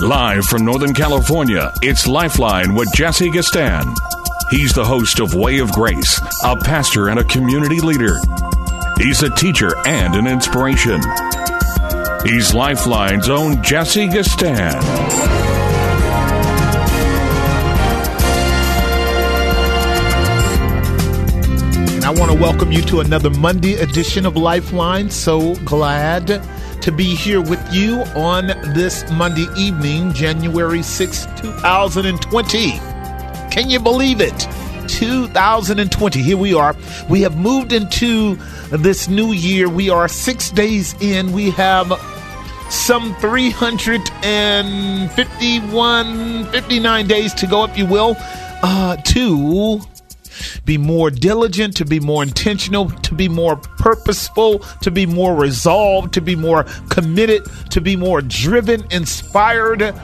Live from Northern California, it's Lifeline with Jesse Gistand. He's the host of Way of Grace, a pastor and a community leader. He's a teacher and an inspiration. He's Lifeline's own Jesse Gistand. I want to welcome you to another Monday edition of Lifeline. So glad to be here with you on this Monday evening, January 6, 2020. Can you believe it? 2020. Here we are. We have moved into this new year. We are six days in. We have some 351, 59 days to go, if you will, uh, to be more diligent, to be more intentional, to be more purposeful, to be more resolved, to be more committed, to be more driven, inspired,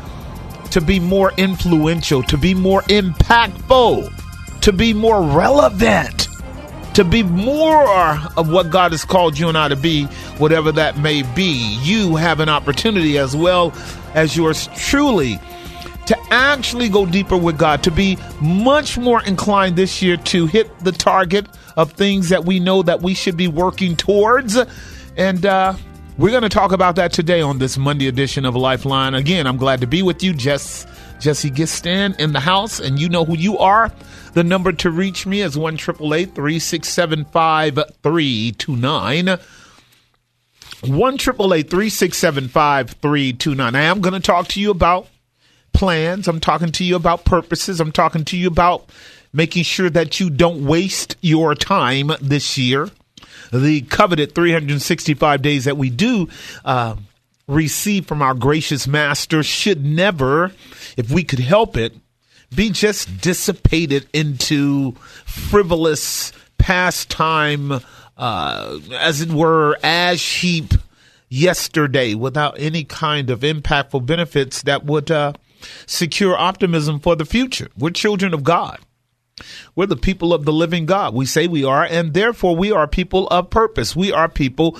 to be more influential, to be more impactful, to be more relevant, to be more of what God has called you and I to be, whatever that may be. You have an opportunity as well as yours truly to actually go deeper with God, to be much more inclined this year to hit the target of things that we know that we should be working towards. And uh, we're going to talk about that today on this Monday edition of Lifeline. Again, I'm glad to be with you, Jess, Jesse Gistand in the house, and you know who you are. The number to reach me is 1 367 5329. 1 367 5329. I am going to talk to you about plans. I'm talking to you about purposes. I'm talking to you about making sure that you don't waste your time this year. The coveted 365 days that we do uh, receive from our gracious master should never, if we could help it, be just dissipated into frivolous pastime, uh, as it were, ash heap yesterday without any kind of impactful benefits that would uh, secure optimism for the future. We're children of God. We're the people of the living God. We say we are, and therefore we are people of purpose. We are people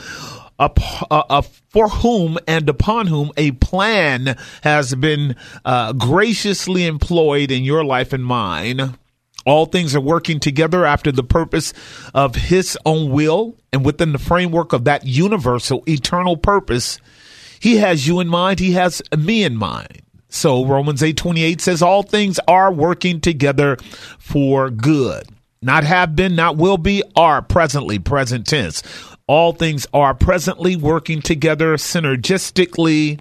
up, uh, for whom and upon whom a plan has been uh, graciously employed in your life and mine. All things are working together after the purpose of His own will and within the framework of that universal, eternal purpose. He has you in mind. He has me in mind. So Romans 8:28 says all things are working together for good. Not have been, not will be, are presently present tense. All things are presently working together synergistically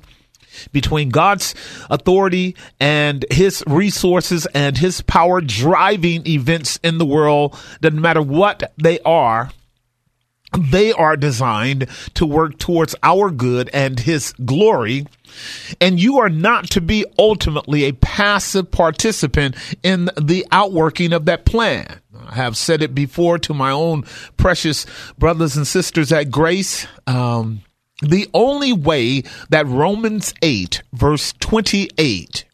between God's authority and his resources and his power driving events in the world, doesn't matter what they are, they are designed to work towards our good and his glory. And you are not to be ultimately a passive participant in the outworking of that plan. I have said it before to my own precious brothers and sisters at Grace. Um, the only way that Romans 8, verse 28,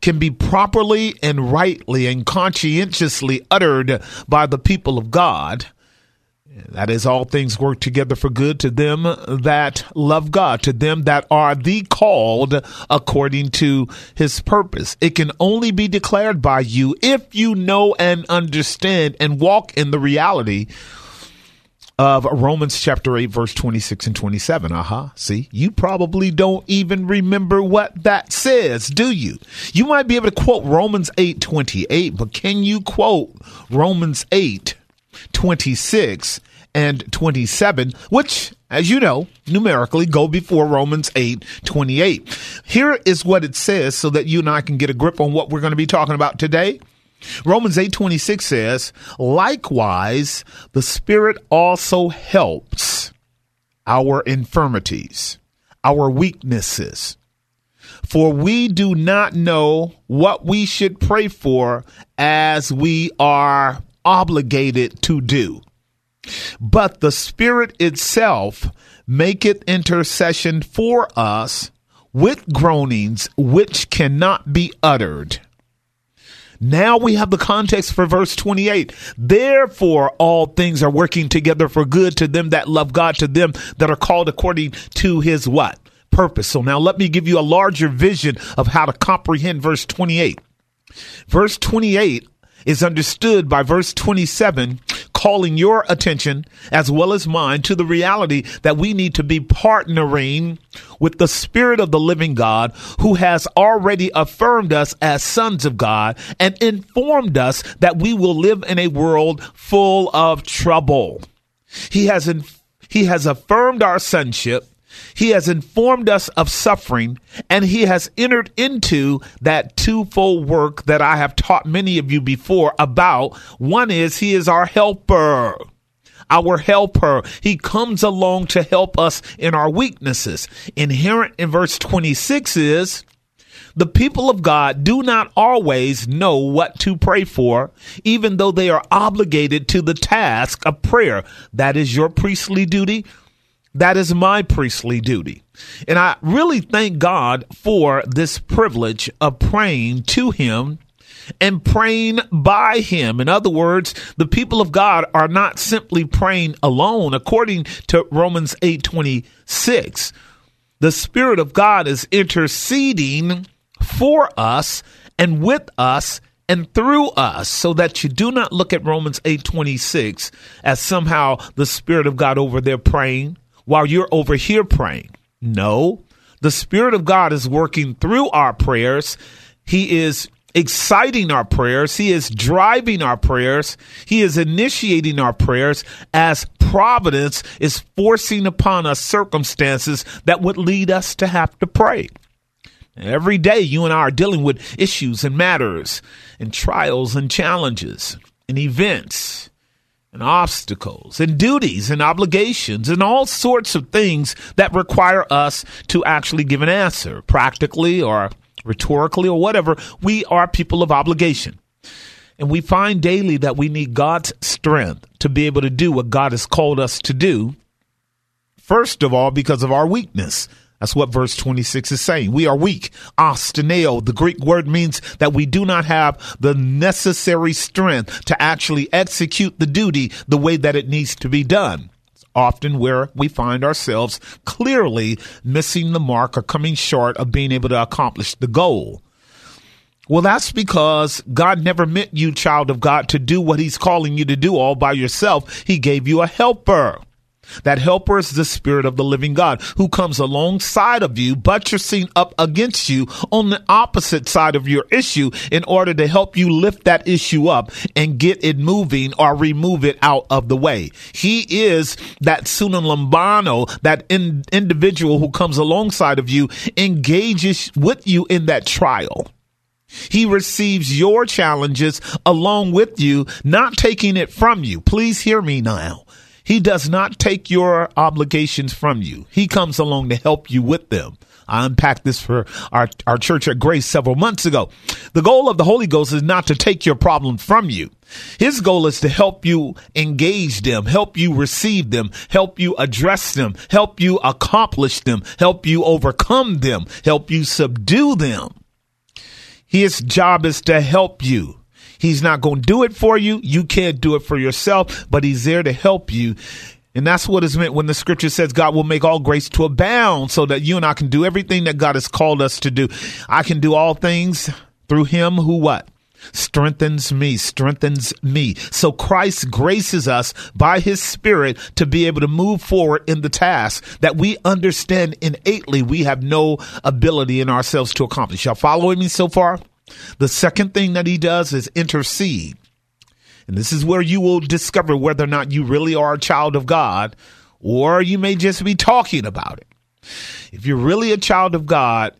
can be properly and rightly and conscientiously uttered by the people of God that is, all things work together for good to them that love God, to them that are the called according to his purpose. It can only be declared by you if you know and understand and walk in the reality of Romans chapter 8, verse 26 and 27. Aha. Uh-huh. See, you probably don't even remember what that says, do you? You might be able to quote Romans 8, 28, but can you quote Romans 8, 26 and 27, which, as you know, numerically go before Romans 8, 28. Here is what it says so that you and I can get a grip on what we're going to be talking about today. Romans 8:26 says, "Likewise, the Spirit also helps." our infirmities, our weaknesses. For we do not know what we should pray for as we are obligated to do. But the Spirit itself maketh intercession for us with groanings which cannot be uttered. Now we have the context for verse 28. Therefore, all things are working together for good to them that love God, to them that are called according to his what? Purpose. So now let me give you a larger vision of how to comprehend verse 28. Verse 28 is understood by verse 27 calling your attention as well as mine to the reality that we need to be partnering with the Spirit of the living God who has already affirmed us as sons of God and informed us that we will live in a world full of trouble. He has, he has affirmed our sonship. He has informed us of suffering and he has entered into that twofold work that I have taught many of you before about. One is he is our helper. Our helper. He comes along to help us in our weaknesses. Inherent in verse 26 is the people of God do not always know what to pray for, even though they are obligated to the task of prayer. That is your priestly duty. That is my priestly duty. And I really thank God for this privilege of praying to Him and praying by Him. In other words, the people of God are not simply praying alone. According to Romans 8 26, the Spirit of God is interceding for us and with us and through us so that you do not look at Romans 8:26 as somehow the spirit of God over there praying while you're over here praying. No, the Spirit of God is working through our prayers. He is exciting our prayers. He is driving our prayers. He is initiating our prayers as providence is forcing upon us circumstances that would lead us to have to pray. Every day, you and I are dealing with issues and matters and trials and challenges and events and obstacles and duties and obligations and all sorts of things that require us to actually give an answer, practically or rhetorically or whatever. We are people of obligation. And we find daily that we need God's strength to be able to do what God has called us to do. First of all, because of our weakness. That's what verse 26 is saying. We are weak. Astheneo, the Greek word means that we do not have the necessary strength to actually execute the duty the way that it needs to be done. It's often where we find ourselves clearly missing the mark or coming short of being able to accomplish the goal. Well, that's because God never meant you, child of God, to do what He's calling you to do all by yourself. He gave you a helper. That helper is the spirit of the living God who comes alongside of you, buttressing up against you on the opposite side of your issue in order to help you lift that issue up and get it moving or remove it out of the way. He is that sunalambano, that in, individual who comes alongside of you, engages with you in that trial. He receives your challenges along with you, not taking it from you. Please hear me now. He does not take your obligations from you. He comes along to help you with them. I unpacked this for our, our church at Grace several months ago. The goal of the Holy Ghost is not to take your problem from you. His goal is to help you engage them, help you receive them, help you address them, help you accomplish them, help you overcome them, help you subdue them. His job is to help you. He's not going to do it for you. You can't do it for yourself, but he's there to help you. And that's what is meant when the scripture says God will make all grace to abound so that you and I can do everything that God has called us to do. I can do all things through him who what? Strengthens me, strengthens me. So Christ graces us by his spirit to be able to move forward in the task that we understand innately we have no ability in ourselves to accomplish. Y'all following me so far? The second thing that he does is intercede. And this is where you will discover whether or not you really are a child of God or you may just be talking about it. If you're really a child of God,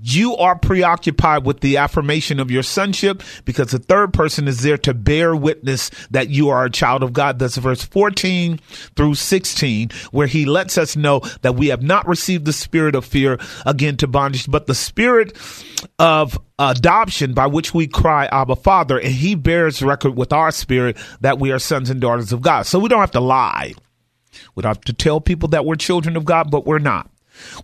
you are preoccupied with the affirmation of your sonship because the third person is there to bear witness that you are a child of God. That's verse 14 through 16, where he lets us know that we have not received the spirit of fear again to bondage, but the spirit of adoption by which we cry, Abba Father. And he bears record with our spirit that we are sons and daughters of God. So we don't have to lie. We don't have to tell people that we're children of God, but we're not.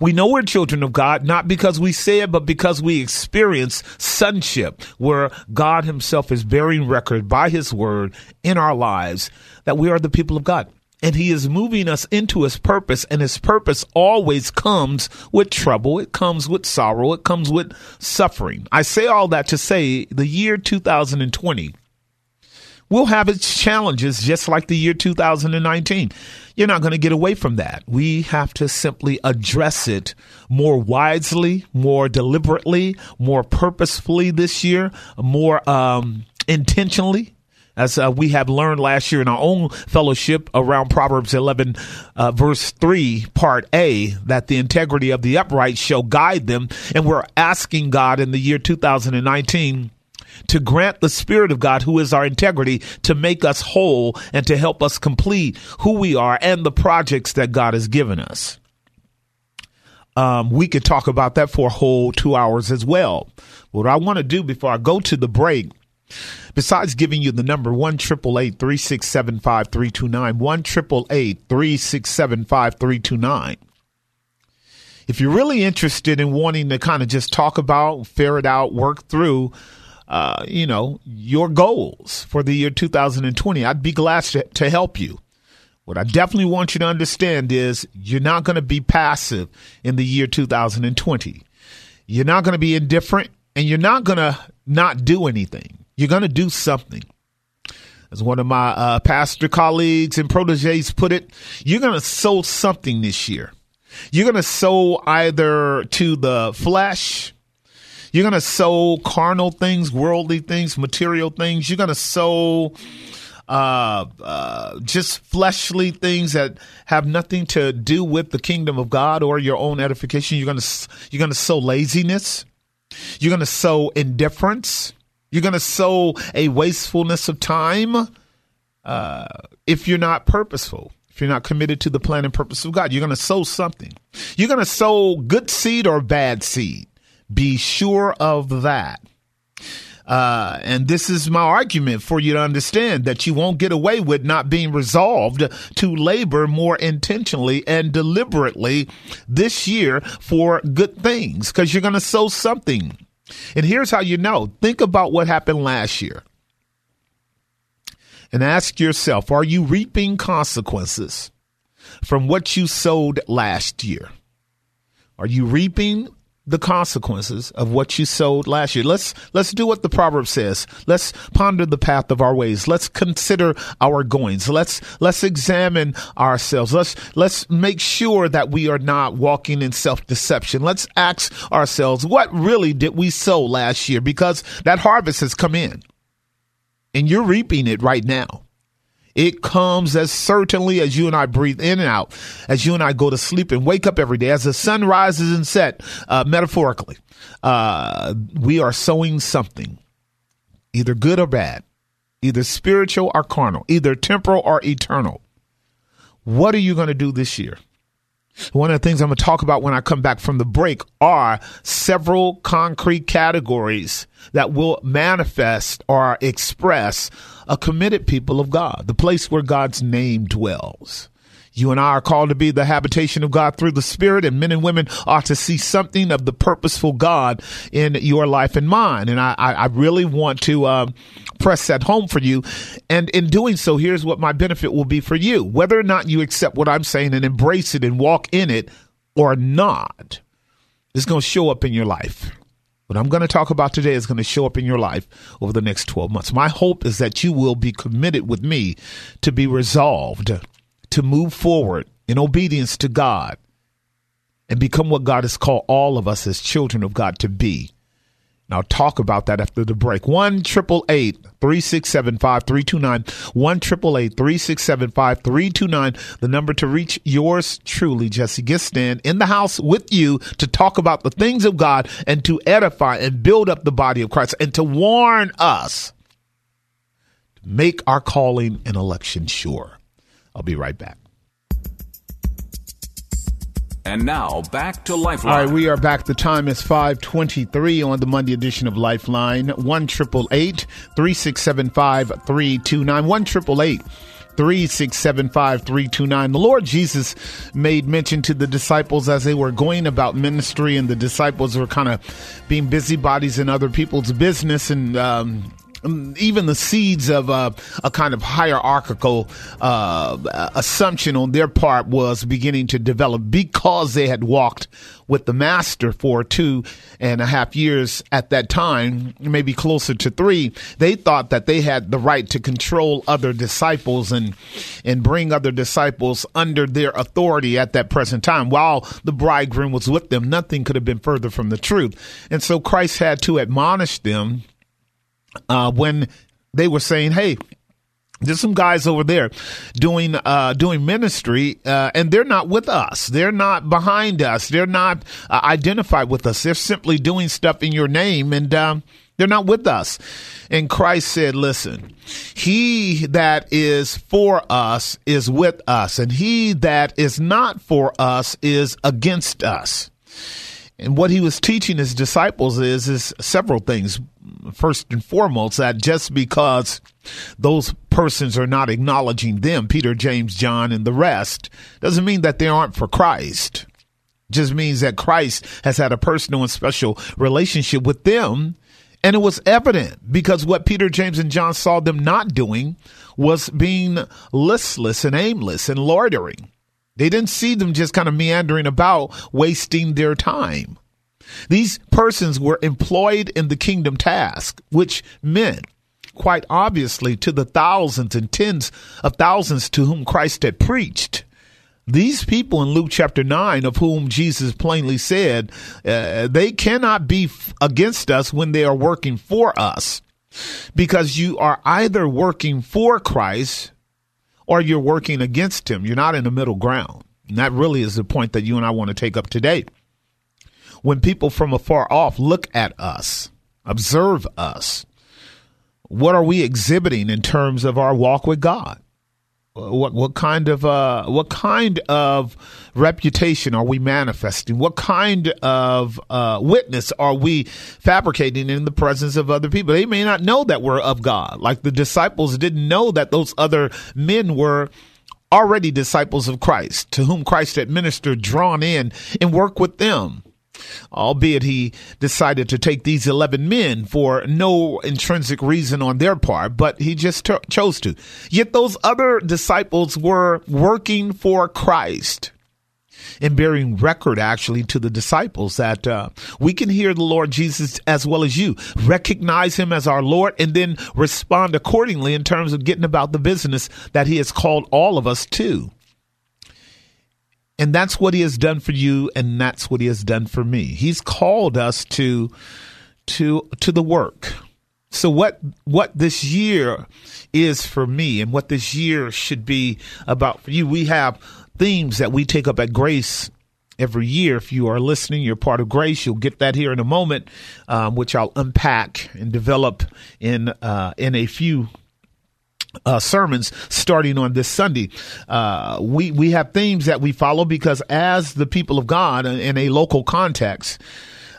We know we're children of God, not because we say it, but because we experience sonship, where God Himself is bearing record by His word in our lives that we are the people of God. And He is moving us into His purpose, and His purpose always comes with trouble. It comes with sorrow. It comes with suffering. I say all that to say the year 2020 will have its challenges just like the year 2019. You're not going to get away from that. We have to simply address it more wisely, more deliberately, more purposefully this year, more um, intentionally. As uh, we have learned last year in our own fellowship around Proverbs 11, uh, verse 3, part A, that the integrity of the upright shall guide them. And we're asking God in the year 2019 to grant the Spirit of God, who is our integrity, to make us whole and to help us complete who we are and the projects that God has given us. Um, we could talk about that for a whole two hours as well. What I want to do before I go to the break, besides giving you the number one triple eight three six seven five three two nine one triple eight three six seven five three two nine. If you're really interested in wanting to kind of just talk about, ferret out, work through uh, you know, your goals for the year 2020. I'd be glad to, to help you. What I definitely want you to understand is you're not going to be passive in the year 2020. You're not going to be indifferent and you're not going to not do anything. You're going to do something. As one of my uh, pastor colleagues and proteges put it, you're going to sow something this year. You're going to sow either to the flesh you're going to sow carnal things, worldly things, material things. You're going to sow uh, uh, just fleshly things that have nothing to do with the kingdom of God or your own edification. You're going to you're going to sow laziness. You're going to sow indifference. You're going to sow a wastefulness of time. Uh, if you're not purposeful, if you're not committed to the plan and purpose of God, you're going to sow something. You're going to sow good seed or bad seed. Be sure of that. Uh, and this is my argument for you to understand that you won't get away with not being resolved to labor more intentionally and deliberately this year for good things because you're going to sow something. And here's how you know think about what happened last year and ask yourself are you reaping consequences from what you sowed last year? Are you reaping the consequences of what you sowed last year. Let's let's do what the proverb says. Let's ponder the path of our ways. Let's consider our goings. Let's let's examine ourselves. Let's let's make sure that we are not walking in self-deception. Let's ask ourselves, what really did we sow last year because that harvest has come in. And you're reaping it right now. It comes as certainly as you and I breathe in and out, as you and I go to sleep and wake up every day, as the sun rises and set, uh, metaphorically. Uh, we are sowing something, either good or bad, either spiritual or carnal, either temporal or eternal. What are you going to do this year? One of the things I'm going to talk about when I come back from the break are several concrete categories that will manifest or express a committed people of God, the place where God's name dwells. You and I are called to be the habitation of God through the Spirit, and men and women are to see something of the purposeful God in your life and mine. And I, I really want to uh, press that home for you. And in doing so, here's what my benefit will be for you. Whether or not you accept what I'm saying and embrace it and walk in it or not, it's going to show up in your life. What I'm going to talk about today is going to show up in your life over the next 12 months. My hope is that you will be committed with me to be resolved to move forward in obedience to God and become what God has called all of us as children of God to be I'll talk about that after the break. 1 3675 329. 1 3675 329. The number to reach yours truly, Jesse Gistand, in the house with you to talk about the things of God and to edify and build up the body of Christ and to warn us. To make our calling and election sure. I'll be right back. And now back to Lifeline. All right, we are back. The time is 523 on the Monday edition of Lifeline. 1 3675 329. 1 3675 329. The Lord Jesus made mention to the disciples as they were going about ministry, and the disciples were kind of being busybodies in other people's business and um, even the seeds of uh, a kind of hierarchical uh, assumption on their part was beginning to develop because they had walked with the master for two and a half years at that time, maybe closer to three. They thought that they had the right to control other disciples and and bring other disciples under their authority at that present time. While the bridegroom was with them, nothing could have been further from the truth. And so Christ had to admonish them uh, when they were saying, "Hey." There's some guys over there doing uh, doing ministry, uh, and they're not with us. They're not behind us. They're not uh, identified with us. They're simply doing stuff in your name, and um, they're not with us. And Christ said, "Listen, he that is for us is with us, and he that is not for us is against us." And what he was teaching his disciples is is several things. First and foremost, that just because those persons are not acknowledging them, Peter, James, John, and the rest, doesn't mean that they aren't for Christ. Just means that Christ has had a personal and special relationship with them. And it was evident because what Peter, James, and John saw them not doing was being listless and aimless and loitering. They didn't see them just kind of meandering about, wasting their time. These persons were employed in the kingdom task, which meant, quite obviously, to the thousands and tens of thousands to whom Christ had preached. These people in Luke chapter 9, of whom Jesus plainly said, uh, they cannot be f- against us when they are working for us. Because you are either working for Christ or you're working against him. You're not in the middle ground. And that really is the point that you and I want to take up today. When people from afar off look at us, observe us, what are we exhibiting in terms of our walk with God? what what kind of uh, what kind of reputation are we manifesting? What kind of uh, witness are we fabricating in the presence of other people? They may not know that we're of God, like the disciples didn't know that those other men were already disciples of Christ, to whom Christ had ministered, drawn in, and worked with them albeit he decided to take these 11 men for no intrinsic reason on their part, but he just t- chose to. Yet those other disciples were working for Christ and bearing record actually to the disciples that uh, we can hear the Lord Jesus as well as you, recognize him as our Lord, and then respond accordingly in terms of getting about the business that he has called all of us to. And that's what he has done for you and that's what he has done for me. He's called us to to to the work. So what what this year is for me and what this year should be about for you. We have themes that we take up at Grace every year. If you are listening, you're part of Grace. You'll get that here in a moment, um, which I'll unpack and develop in uh, in a few uh, sermons starting on this Sunday. Uh, we we have themes that we follow because as the people of God in a local context.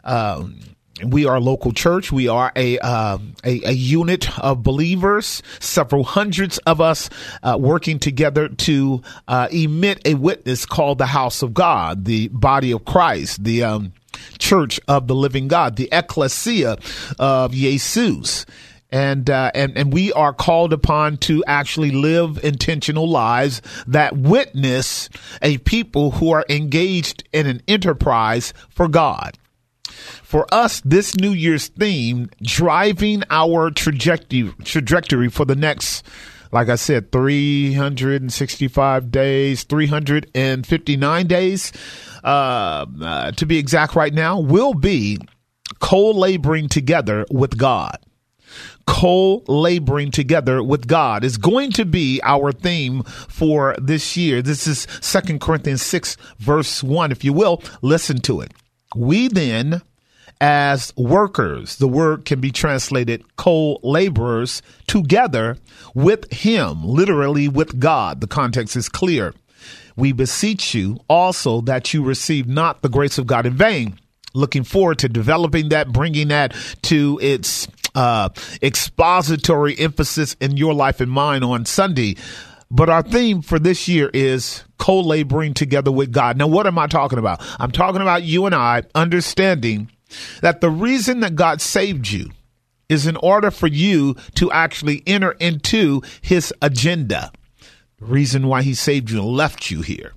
Um, we are a local church. We are a, uh, a, a unit of believers, several hundreds of us uh, working together to uh, emit a witness called the house of God, the body of Christ, the um, church of the living God, the ecclesia of Jesus and uh, and and we are called upon to actually live intentional lives that witness a people who are engaged in an enterprise for God. For us, this New Year's theme, driving our trajectory trajectory for the next like I said, 365 days, 359 days, uh, uh, to be exact right now, will be co laboring together with God. Co laboring together with God is going to be our theme for this year. This is Second Corinthians 6, verse 1. If you will, listen to it. We then, as workers, the word can be translated co laborers together with Him, literally with God. The context is clear. We beseech you also that you receive not the grace of God in vain looking forward to developing that, bringing that to its uh, expository emphasis in your life and mine on Sunday. But our theme for this year is co laboring together with God. Now, what am I talking about? I'm talking about you and I understanding that the reason that God saved you is in order for you to actually enter into his agenda. The reason why he saved you and left you here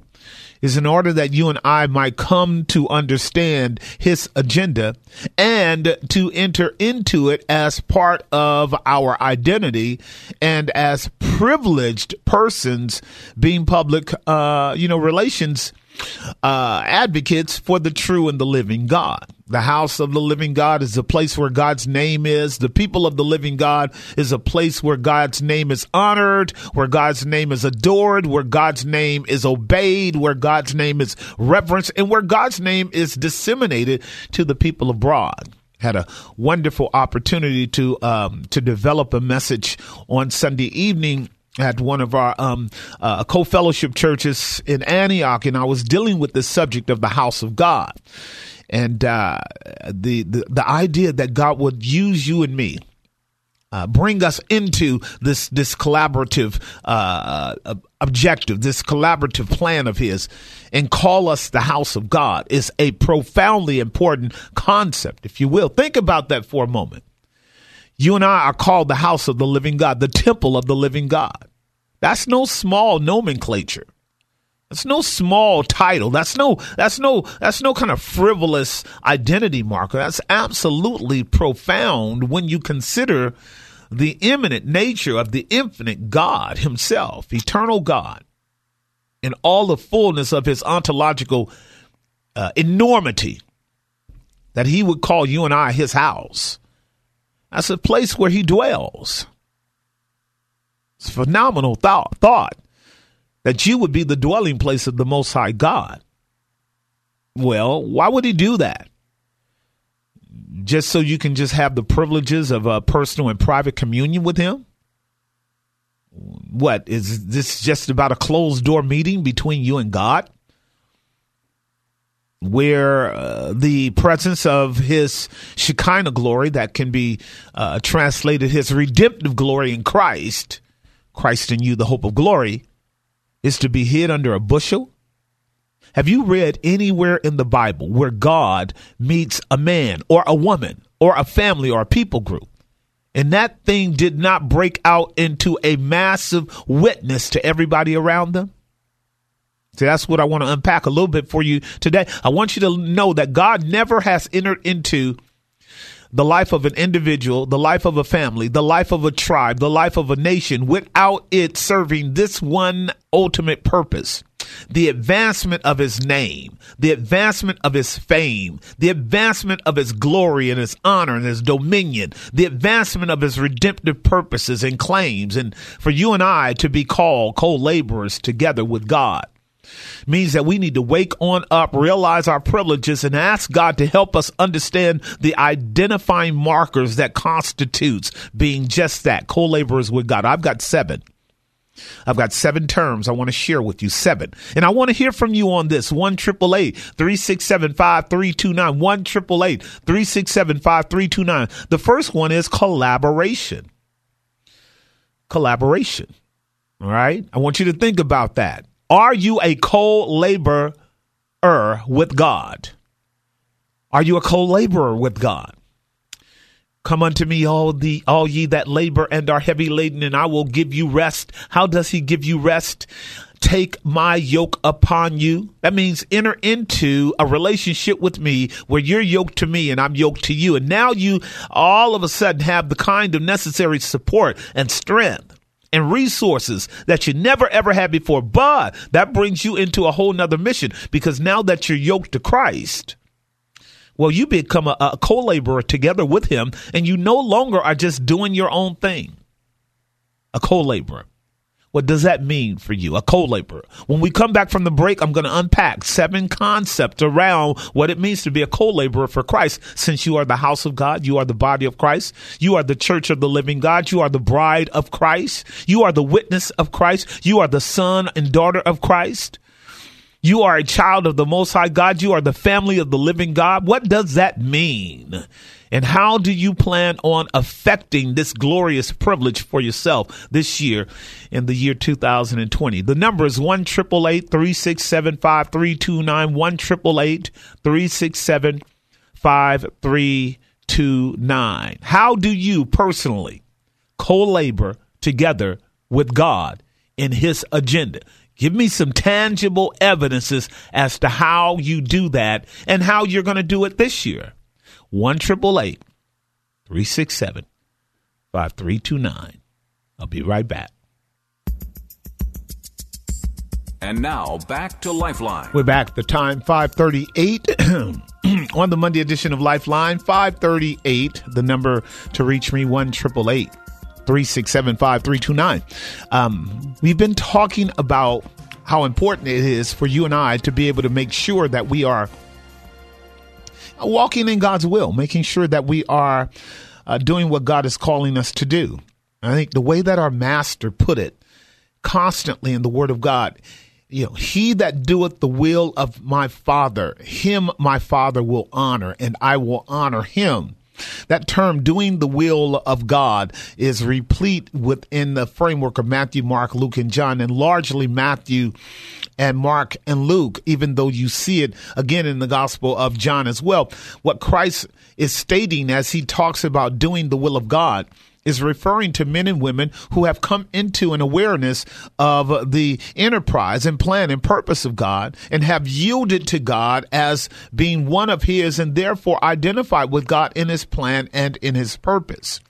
is in order that you and I might come to understand his agenda and to enter into it as part of our identity and as privileged persons being public, uh, you know, relations uh, advocates for the true and the living God. The house of the living God is a place where God's name is. The people of the living God is a place where God's name is honored, where God's name is adored, where God's name is obeyed, where God's name is reverenced, and where God's name is disseminated to the people abroad had a wonderful opportunity to um, to develop a message on Sunday evening at one of our um, uh, co-fellowship churches in Antioch, and I was dealing with the subject of the house of God, and uh, the, the the idea that God would use you and me. Uh, bring us into this this collaborative uh, uh, objective, this collaborative plan of His, and call us the house of God is a profoundly important concept, if you will. Think about that for a moment. You and I are called the house of the living God, the temple of the living God. That's no small nomenclature. That's no small title. That's no that's no that's no kind of frivolous identity marker. That's absolutely profound when you consider the imminent nature of the infinite God himself, eternal God, in all the fullness of his ontological uh, enormity that he would call you and I his house. That's a place where he dwells. It's a phenomenal thought, thought that you would be the dwelling place of the Most High God. Well, why would he do that? Just so you can just have the privileges of a personal and private communion with him? What is this just about a closed door meeting between you and God? Where uh, the presence of his Shekinah glory, that can be uh, translated his redemptive glory in Christ, Christ in you, the hope of glory, is to be hid under a bushel? Have you read anywhere in the Bible where God meets a man or a woman or a family or a people group? And that thing did not break out into a massive witness to everybody around them? So that's what I want to unpack a little bit for you today. I want you to know that God never has entered into the life of an individual, the life of a family, the life of a tribe, the life of a nation without it serving this one ultimate purpose. The advancement of his name, the advancement of his fame, the advancement of his glory and his honor and his dominion, the advancement of his redemptive purposes and claims, and for you and I to be called co laborers together with God means that we need to wake on up, realize our privileges, and ask God to help us understand the identifying markers that constitutes being just that co-laborers with God. I've got seven. I've got seven terms I want to share with you. Seven. And I want to hear from you on this. 1 367 5329. 1 367 5329. The first one is collaboration. Collaboration. All right. I want you to think about that. Are you a co laborer with God? Are you a co laborer with God? Come unto me, all the all ye that labor and are heavy laden, and I will give you rest. How does he give you rest? Take my yoke upon you. That means enter into a relationship with me where you're yoked to me and I'm yoked to you. And now you all of a sudden have the kind of necessary support and strength and resources that you never ever had before. But that brings you into a whole nother mission because now that you're yoked to Christ, Well, you become a, a co laborer together with him, and you no longer are just doing your own thing. A co laborer. What does that mean for you, a co laborer? When we come back from the break, I'm going to unpack seven concepts around what it means to be a co laborer for Christ. Since you are the house of God, you are the body of Christ, you are the church of the living God, you are the bride of Christ, you are the witness of Christ, you are the son and daughter of Christ. You are a child of the Most High God. You are the family of the living God. What does that mean? And how do you plan on affecting this glorious privilege for yourself this year in the year 2020? The number is 1 367 5329. 1 367 5329. How do you personally co labor together with God in His agenda? Give me some tangible evidences as to how you do that and how you're going to do it this year. 1 367 5329. I'll be right back. And now back to Lifeline. We're back. The time 538 on the Monday edition of Lifeline. 538. The number to reach me 1 367 5329. Um, we've been talking about how important it is for you and I to be able to make sure that we are walking in God's will, making sure that we are uh, doing what God is calling us to do. I think the way that our master put it constantly in the word of God, you know, he that doeth the will of my father, him my father will honor, and I will honor him. That term, doing the will of God, is replete within the framework of Matthew, Mark, Luke, and John, and largely Matthew and Mark and Luke, even though you see it again in the Gospel of John as well. What Christ is stating as he talks about doing the will of God is referring to men and women who have come into an awareness of the enterprise and plan and purpose of God and have yielded to God as being one of His and therefore identified with God in His plan and in His purpose.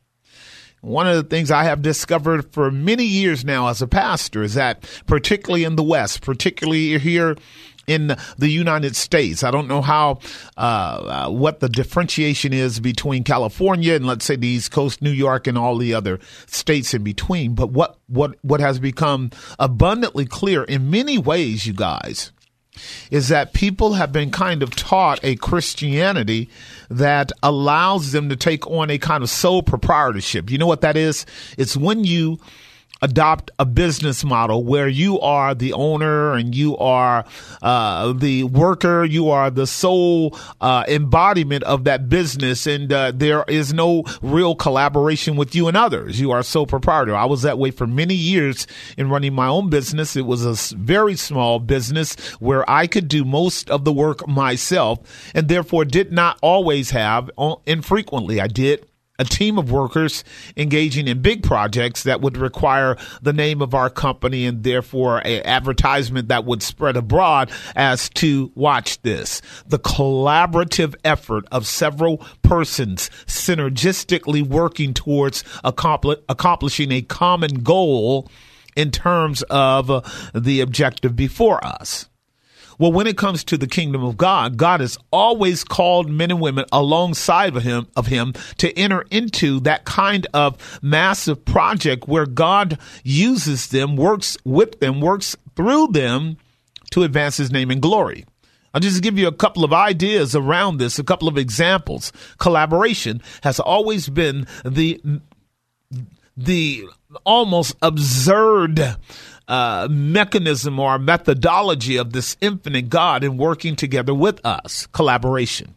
One of the things I have discovered for many years now as a pastor is that, particularly in the West, particularly here in the United States. I don't know how uh, uh, what the differentiation is between California and let's say the East Coast, New York, and all the other states in between. But what what what has become abundantly clear in many ways, you guys, is that people have been kind of taught a Christianity that allows them to take on a kind of sole proprietorship. You know what that is? It's when you adopt a business model where you are the owner and you are uh, the worker, you are the sole uh, embodiment of that business, and uh, there is no real collaboration with you and others. You are sole proprietor. I was that way for many years in running my own business. It was a very small business where I could do most of the work myself, and therefore did not always have, infrequently, I did a team of workers engaging in big projects that would require the name of our company and therefore an advertisement that would spread abroad as to watch this. The collaborative effort of several persons synergistically working towards accompli- accomplishing a common goal in terms of the objective before us well, when it comes to the kingdom of God, God has always called men and women alongside of him of him to enter into that kind of massive project where God uses them, works with them, works through them to advance his name and glory. I'll just give you a couple of ideas around this, a couple of examples. Collaboration has always been the the almost absurd uh, mechanism or methodology of this infinite God in working together with us, collaboration.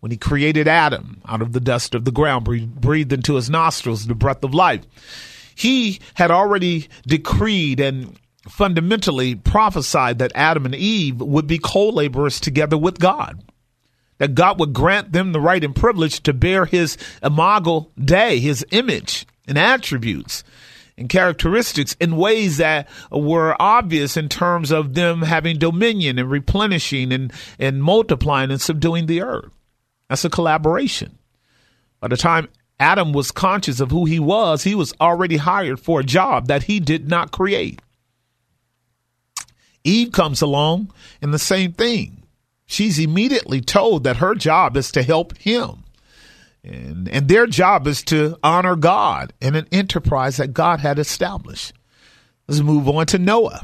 When he created Adam out of the dust of the ground, breathed into his nostrils the breath of life, he had already decreed and fundamentally prophesied that Adam and Eve would be co laborers together with God. That God would grant them the right and privilege to bear his imago Dei, his image and attributes and characteristics in ways that were obvious in terms of them having dominion and replenishing and, and multiplying and subduing the earth. That's a collaboration. By the time Adam was conscious of who he was, he was already hired for a job that he did not create. Eve comes along and the same thing. she's immediately told that her job is to help him. And, and their job is to honor God in an enterprise that God had established. Let's move on to Noah.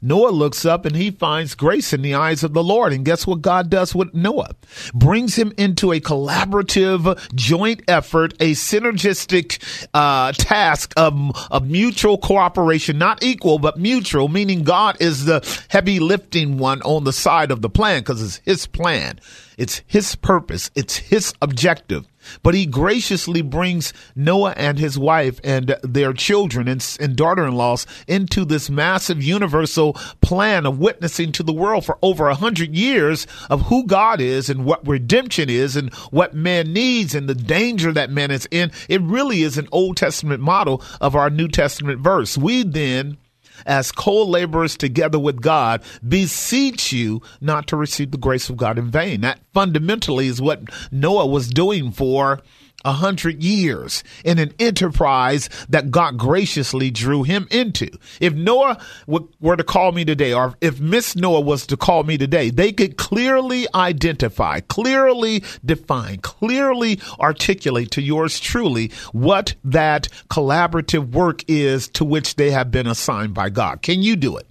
Noah looks up and he finds grace in the eyes of the Lord. And guess what God does with Noah? Brings him into a collaborative joint effort, a synergistic uh, task of, of mutual cooperation, not equal, but mutual, meaning God is the heavy lifting one on the side of the plan because it's his plan. It's his purpose. It's his objective. But he graciously brings Noah and his wife and their children and, and daughter in laws into this massive universal plan of witnessing to the world for over a hundred years of who God is and what redemption is and what man needs and the danger that man is in. It really is an Old Testament model of our New Testament verse. We then as co-laborers together with God, beseech you not to receive the grace of God in vain. That fundamentally is what Noah was doing for a hundred years in an enterprise that God graciously drew him into. If Noah were to call me today, or if Miss Noah was to call me today, they could clearly identify, clearly define, clearly articulate to yours truly what that collaborative work is to which they have been assigned by God. Can you do it?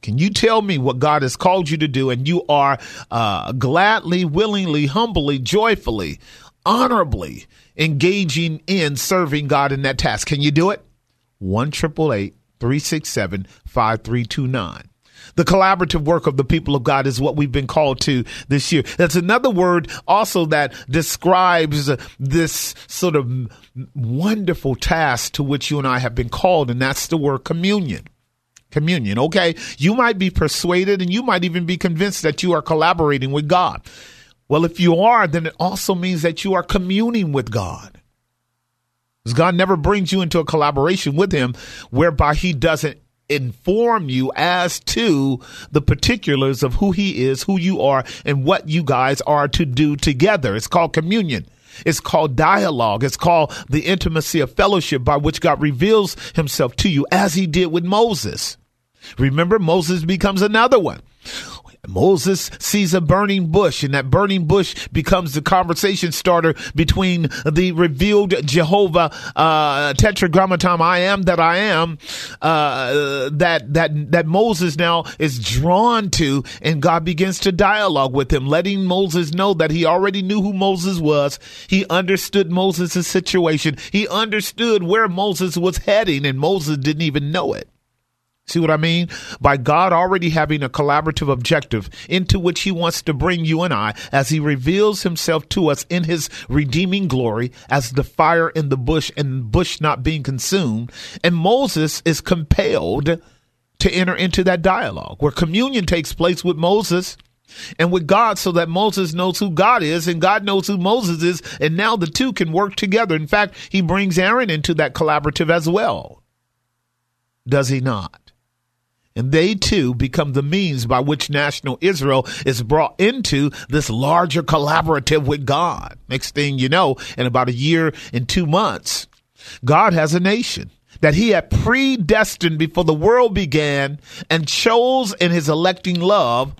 Can you tell me what God has called you to do and you are uh, gladly, willingly, humbly, joyfully honorably engaging in serving God in that task. Can you do it? 1 367 5329. The collaborative work of the people of God is what we've been called to this year. That's another word also that describes this sort of wonderful task to which you and I have been called, and that's the word communion communion. Okay. You might be persuaded and you might even be convinced that you are collaborating with God. Well, if you are, then it also means that you are communing with God. Because God never brings you into a collaboration with Him whereby He doesn't inform you as to the particulars of who He is, who you are, and what you guys are to do together. It's called communion. It's called dialogue. It's called the intimacy of fellowship by which God reveals himself to you as he did with Moses. Remember, Moses becomes another one. Moses sees a burning bush, and that burning bush becomes the conversation starter between the revealed Jehovah uh, Tetragrammaton, I am that I am, uh, that that that Moses now is drawn to, and God begins to dialogue with him, letting Moses know that he already knew who Moses was. He understood Moses' situation. He understood where Moses was heading, and Moses didn't even know it. See what I mean? By God already having a collaborative objective into which he wants to bring you and I as he reveals himself to us in his redeeming glory as the fire in the bush and bush not being consumed. And Moses is compelled to enter into that dialogue where communion takes place with Moses and with God so that Moses knows who God is and God knows who Moses is. And now the two can work together. In fact, he brings Aaron into that collaborative as well. Does he not? And they too become the means by which national Israel is brought into this larger collaborative with God. Next thing you know, in about a year and two months, God has a nation that he had predestined before the world began and chose in his electing love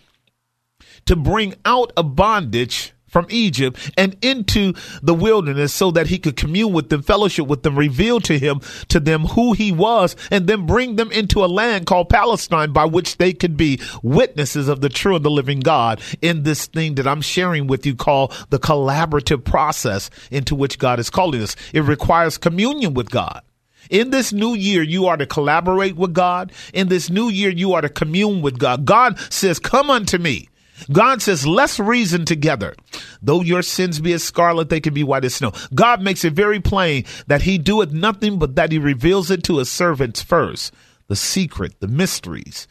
to bring out of bondage from Egypt and into the wilderness so that he could commune with them, fellowship with them, reveal to him, to them who he was, and then bring them into a land called Palestine by which they could be witnesses of the true and the living God in this thing that I'm sharing with you called the collaborative process into which God is calling us. It requires communion with God. In this new year, you are to collaborate with God. In this new year, you are to commune with God. God says, come unto me. God says, let's reason together. Though your sins be as scarlet, they can be white as snow. God makes it very plain that he doeth nothing but that he reveals it to his servants first. The secret, the mysteries,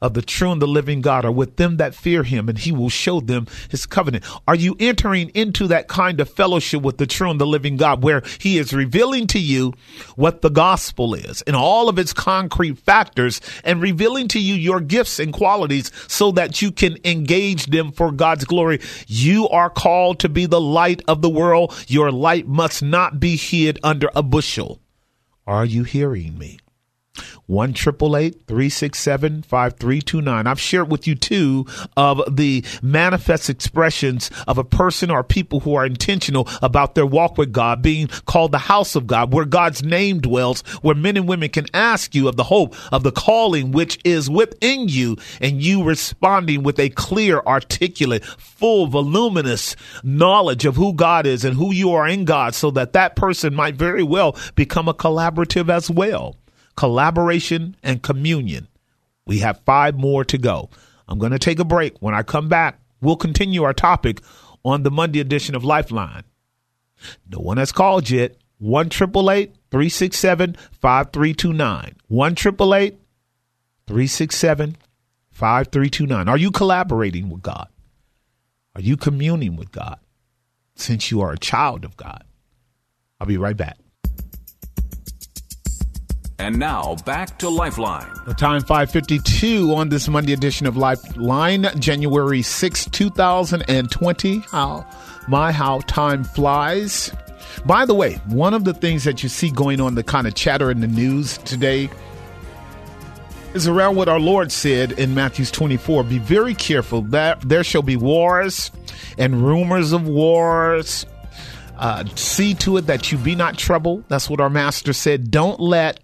of the true and the living God are with them that fear him, and he will show them his covenant. Are you entering into that kind of fellowship with the true and the living God where he is revealing to you what the gospel is and all of its concrete factors and revealing to you your gifts and qualities so that you can engage them for God's glory? You are called to be the light of the world. Your light must not be hid under a bushel. Are you hearing me? One triple eight three six seven five three two nine. I've shared with you two of the manifest expressions of a person or people who are intentional about their walk with God, being called the house of God, where God's name dwells, where men and women can ask you of the hope of the calling which is within you, and you responding with a clear, articulate, full, voluminous knowledge of who God is and who you are in God, so that that person might very well become a collaborative as well collaboration, and communion. We have five more to go. I'm going to take a break. When I come back, we'll continue our topic on the Monday edition of Lifeline. No one has called yet. 1 367 5329. 1 367 5329. Are you collaborating with God? Are you communing with God since you are a child of God? I'll be right back. And now back to Lifeline. The time 552 on this Monday edition of Lifeline, January 6, 2020. How my how time flies. By the way, one of the things that you see going on, the kind of chatter in the news today, is around what our Lord said in Matthew 24. Be very careful that there shall be wars and rumors of wars. Uh, see to it that you be not troubled. That's what our master said. Don't let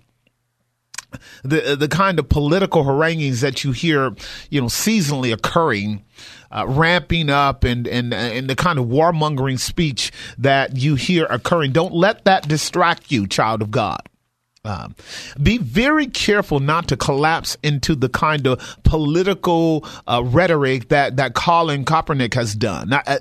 the the kind of political harangues that you hear, you know, seasonally occurring, uh, ramping up, and and and the kind of warmongering speech that you hear occurring. Don't let that distract you, child of God. Um, be very careful not to collapse into the kind of political uh, rhetoric that that Colin Kaepernick has done. Now, uh,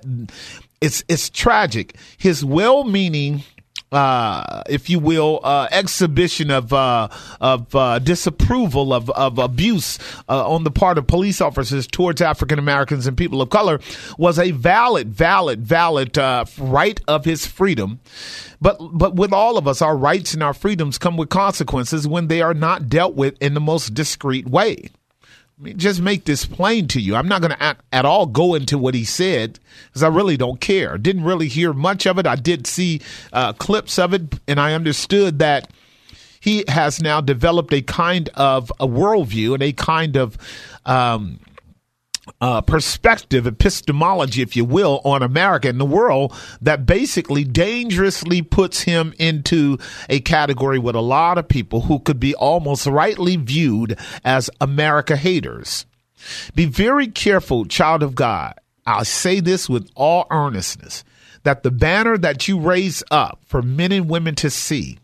it's it's tragic. His well-meaning uh, if you will, uh, exhibition of uh, of uh, disapproval of of abuse uh, on the part of police officers towards African Americans and people of color was a valid, valid, valid right of his freedom. But but with all of us, our rights and our freedoms come with consequences when they are not dealt with in the most discreet way just make this plain to you. I'm not going to at all go into what he said because I really don't care. Didn't really hear much of it. I did see uh, clips of it, and I understood that he has now developed a kind of a worldview and a kind of um, uh, perspective, epistemology, if you will, on America and the world that basically dangerously puts him into a category with a lot of people who could be almost rightly viewed as America haters. Be very careful, child of God. I'll say this with all earnestness that the banner that you raise up for men and women to see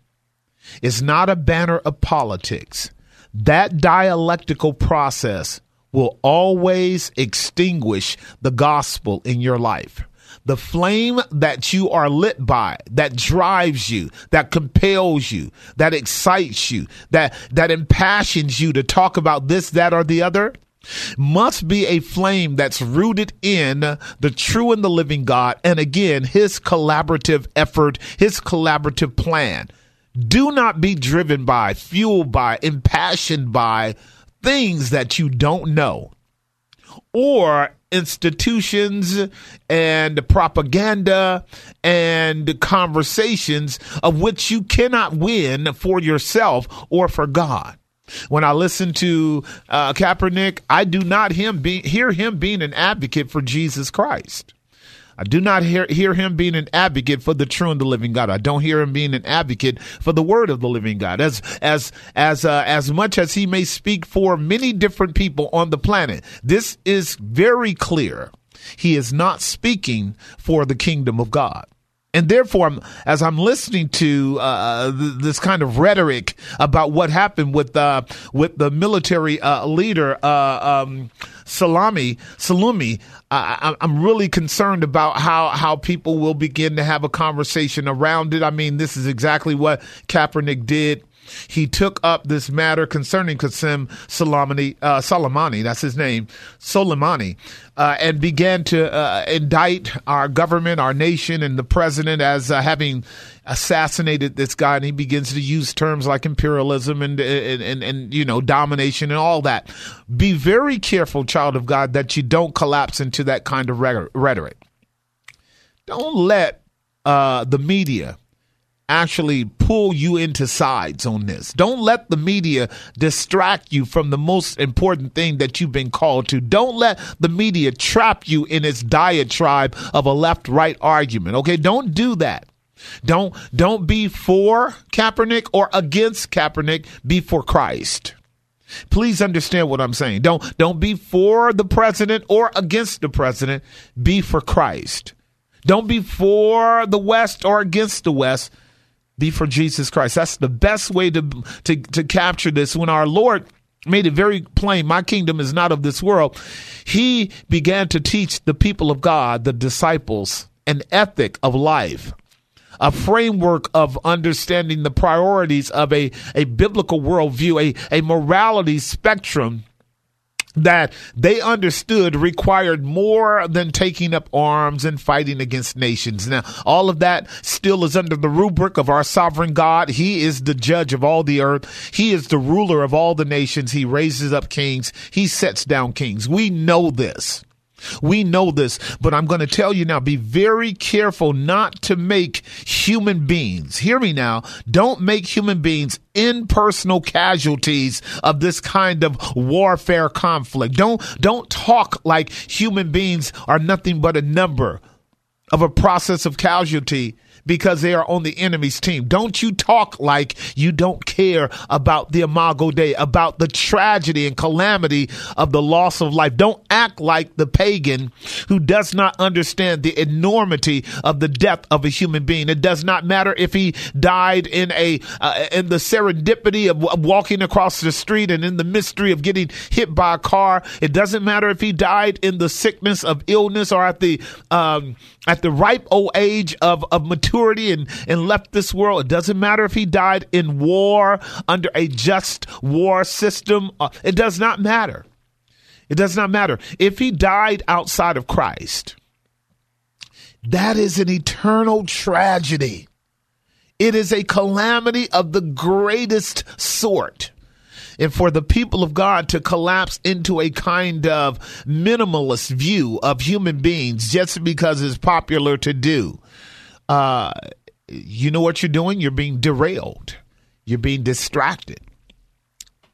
is not a banner of politics. That dialectical process will always extinguish the gospel in your life. The flame that you are lit by, that drives you, that compels you, that excites you, that, that impassions you to talk about this, that, or the other, must be a flame that's rooted in the true and the living God. And again, his collaborative effort, his collaborative plan. Do not be driven by, fueled by, impassioned by things that you don't know or institutions and propaganda and conversations of which you cannot win for yourself or for God. When I listen to uh, Kaepernick, I do not him be, hear him being an advocate for Jesus Christ. I do not hear, hear him being an advocate for the true and the living God. I don't hear him being an advocate for the word of the living God. As as as uh, as much as he may speak for many different people on the planet, this is very clear. He is not speaking for the kingdom of God. And therefore, as I'm listening to uh, this kind of rhetoric about what happened with uh, with the military uh, leader uh, um, Salami Salumi, I, am really concerned about how how people will begin to have a conversation around it. I mean, this is exactly what Kaepernick did he took up this matter concerning Qasem Soleimani, uh, Soleimani, that's his name, Soleimani, uh, and began to uh, indict our government, our nation, and the president as uh, having assassinated this guy. And he begins to use terms like imperialism and, and, and, and, you know, domination and all that. Be very careful, child of God, that you don't collapse into that kind of rhetoric. Don't let uh, the media actually pull you into sides on this. Don't let the media distract you from the most important thing that you've been called to. Don't let the media trap you in its diatribe of a left right argument. Okay. Don't do that. Don't don't be for Kaepernick or against Kaepernick. Be for Christ. Please understand what I'm saying. Don't don't be for the president or against the president. Be for Christ. Don't be for the West or against the West. Be for Jesus Christ. That's the best way to to to capture this. When our Lord made it very plain, my kingdom is not of this world. He began to teach the people of God, the disciples, an ethic of life a framework of understanding the priorities of a, a biblical worldview, a, a morality spectrum that they understood required more than taking up arms and fighting against nations. Now, all of that still is under the rubric of our sovereign God. He is the judge of all the earth. He is the ruler of all the nations. He raises up kings. He sets down kings. We know this. We know this, but I'm going to tell you now be very careful not to make human beings, hear me now, don't make human beings impersonal casualties of this kind of warfare conflict. Don't don't talk like human beings are nothing but a number of a process of casualty because they are on the enemy's team. Don't you talk like you don't care about the Imago Dei, about the tragedy and calamity of the loss of life. Don't act like the pagan who does not understand the enormity of the death of a human being. It does not matter if he died in a uh, in the serendipity of, of walking across the street and in the mystery of getting hit by a car. It doesn't matter if he died in the sickness of illness or at the um, at the ripe old age of, of maturity and, and left this world. It doesn't matter if he died in war under a just war system. Uh, it does not matter. It does not matter. If he died outside of Christ, that is an eternal tragedy. It is a calamity of the greatest sort and for the people of God to collapse into a kind of minimalist view of human beings just because it's popular to do. Uh, you know what you're doing? You're being derailed. You're being distracted.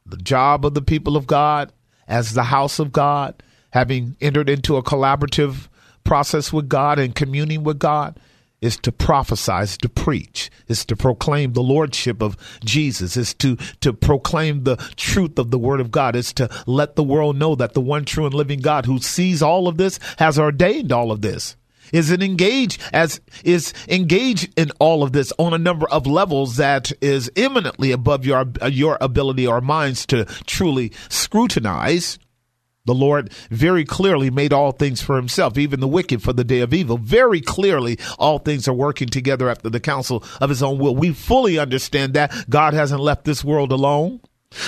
The job of the people of God as the house of God, having entered into a collaborative process with God and communing with God, is to prophesy, is to preach, is to proclaim the lordship of Jesus, is to to proclaim the truth of the word of God, is to let the world know that the one true and living God who sees all of this has ordained all of this. Is engaged as is engaged in all of this on a number of levels that is eminently above your your ability or minds to truly scrutinize the Lord very clearly made all things for himself, even the wicked for the day of evil. Very clearly, all things are working together after the counsel of his own will. We fully understand that God hasn't left this world alone.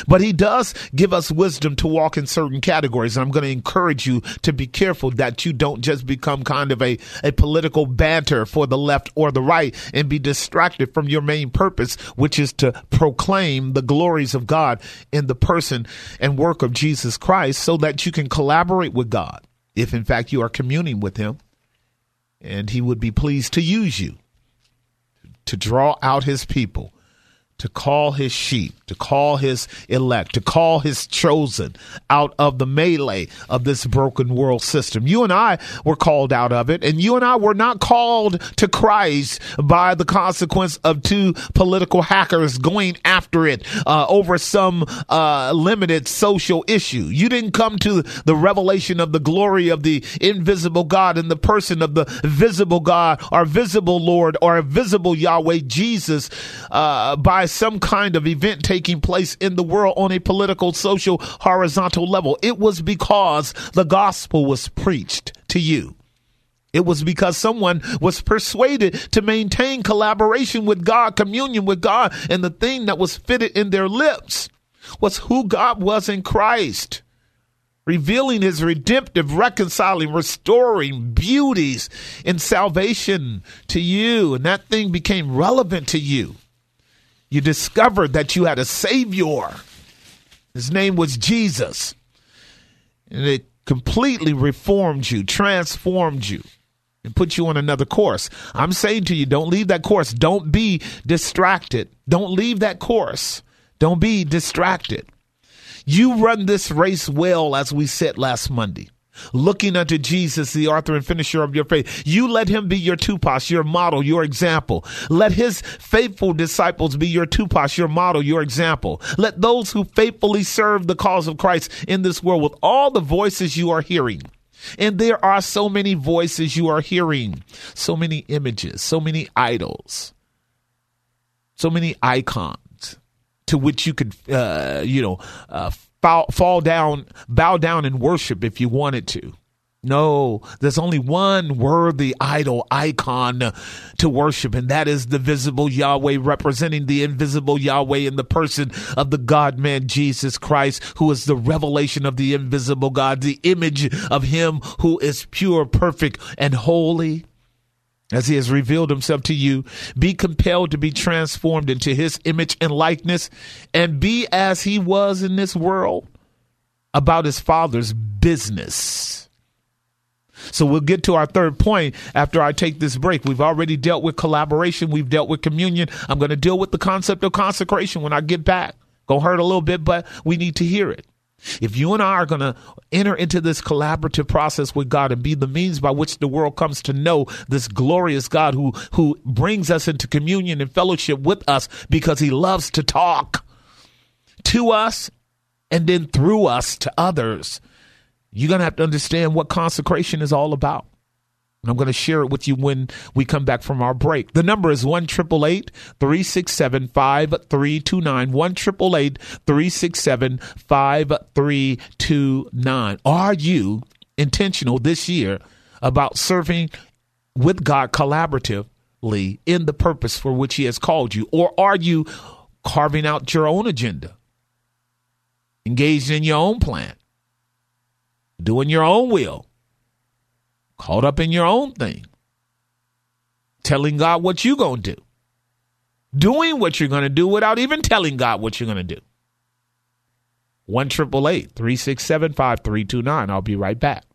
But he does give us wisdom to walk in certain categories. And I'm going to encourage you to be careful that you don't just become kind of a, a political banter for the left or the right and be distracted from your main purpose, which is to proclaim the glories of God in the person and work of Jesus Christ so that you can collaborate with God if in fact you are communing with him and he would be pleased to use you to draw out his people to call his sheep, to call his elect, to call his chosen out of the melee of this broken world system. You and I were called out of it, and you and I were not called to Christ by the consequence of two political hackers going after it uh, over some uh, limited social issue. You didn't come to the revelation of the glory of the invisible God in the person of the visible God, our visible Lord, or visible Yahweh Jesus uh, by some kind of event taking place in the world on a political, social, horizontal level. It was because the gospel was preached to you. It was because someone was persuaded to maintain collaboration with God, communion with God, and the thing that was fitted in their lips was who God was in Christ, revealing his redemptive, reconciling, restoring beauties in salvation to you. And that thing became relevant to you. You discovered that you had a Savior. His name was Jesus. And it completely reformed you, transformed you. and put you on another course. I'm saying to you, don't leave that course. Don't be distracted. Don't leave that course. Don't be distracted. You run this race well, as we said last Monday looking unto Jesus, the author and finisher of your faith. You let him be your tupas, your model, your example. Let his faithful disciples be your tupas, your model, your example. Let those who faithfully serve the cause of Christ in this world with all the voices you are hearing. And there are so many voices you are hearing, so many images, so many idols, so many icons to which you could, uh, you know, uh, fall, fall down, bow down and worship if you wanted to. No, there's only one worthy idol icon to worship, and that is the visible Yahweh representing the invisible Yahweh in the person of the God man Jesus Christ, who is the revelation of the invisible God, the image of him who is pure, perfect, and holy as he has revealed himself to you, be compelled to be transformed into his image and likeness and be as he was in this world about his father's business. So we'll get to our third point after I take this break. We've already dealt with collaboration. We've dealt with communion. I'm going to deal with the concept of consecration when I get back. Gonna hurt a little bit, but we need to hear it. If you and I are going to enter into this collaborative process with God and be the means by which the world comes to know this glorious God who, who brings us into communion and fellowship with us because he loves to talk to us and then through us to others, you're going to have to understand what consecration is all about. I'm going to share it with you when we come back from our break. The number is 1 367 5329. 1 367 5329. Are you intentional this year about serving with God collaboratively in the purpose for which He has called you? Or are you carving out your own agenda, engaged in your own plan, doing your own will? Caught up in your own thing, telling God what you're going to do, doing what you're going to do without even telling God what you're going to do. 1 367 5329. I'll be right back.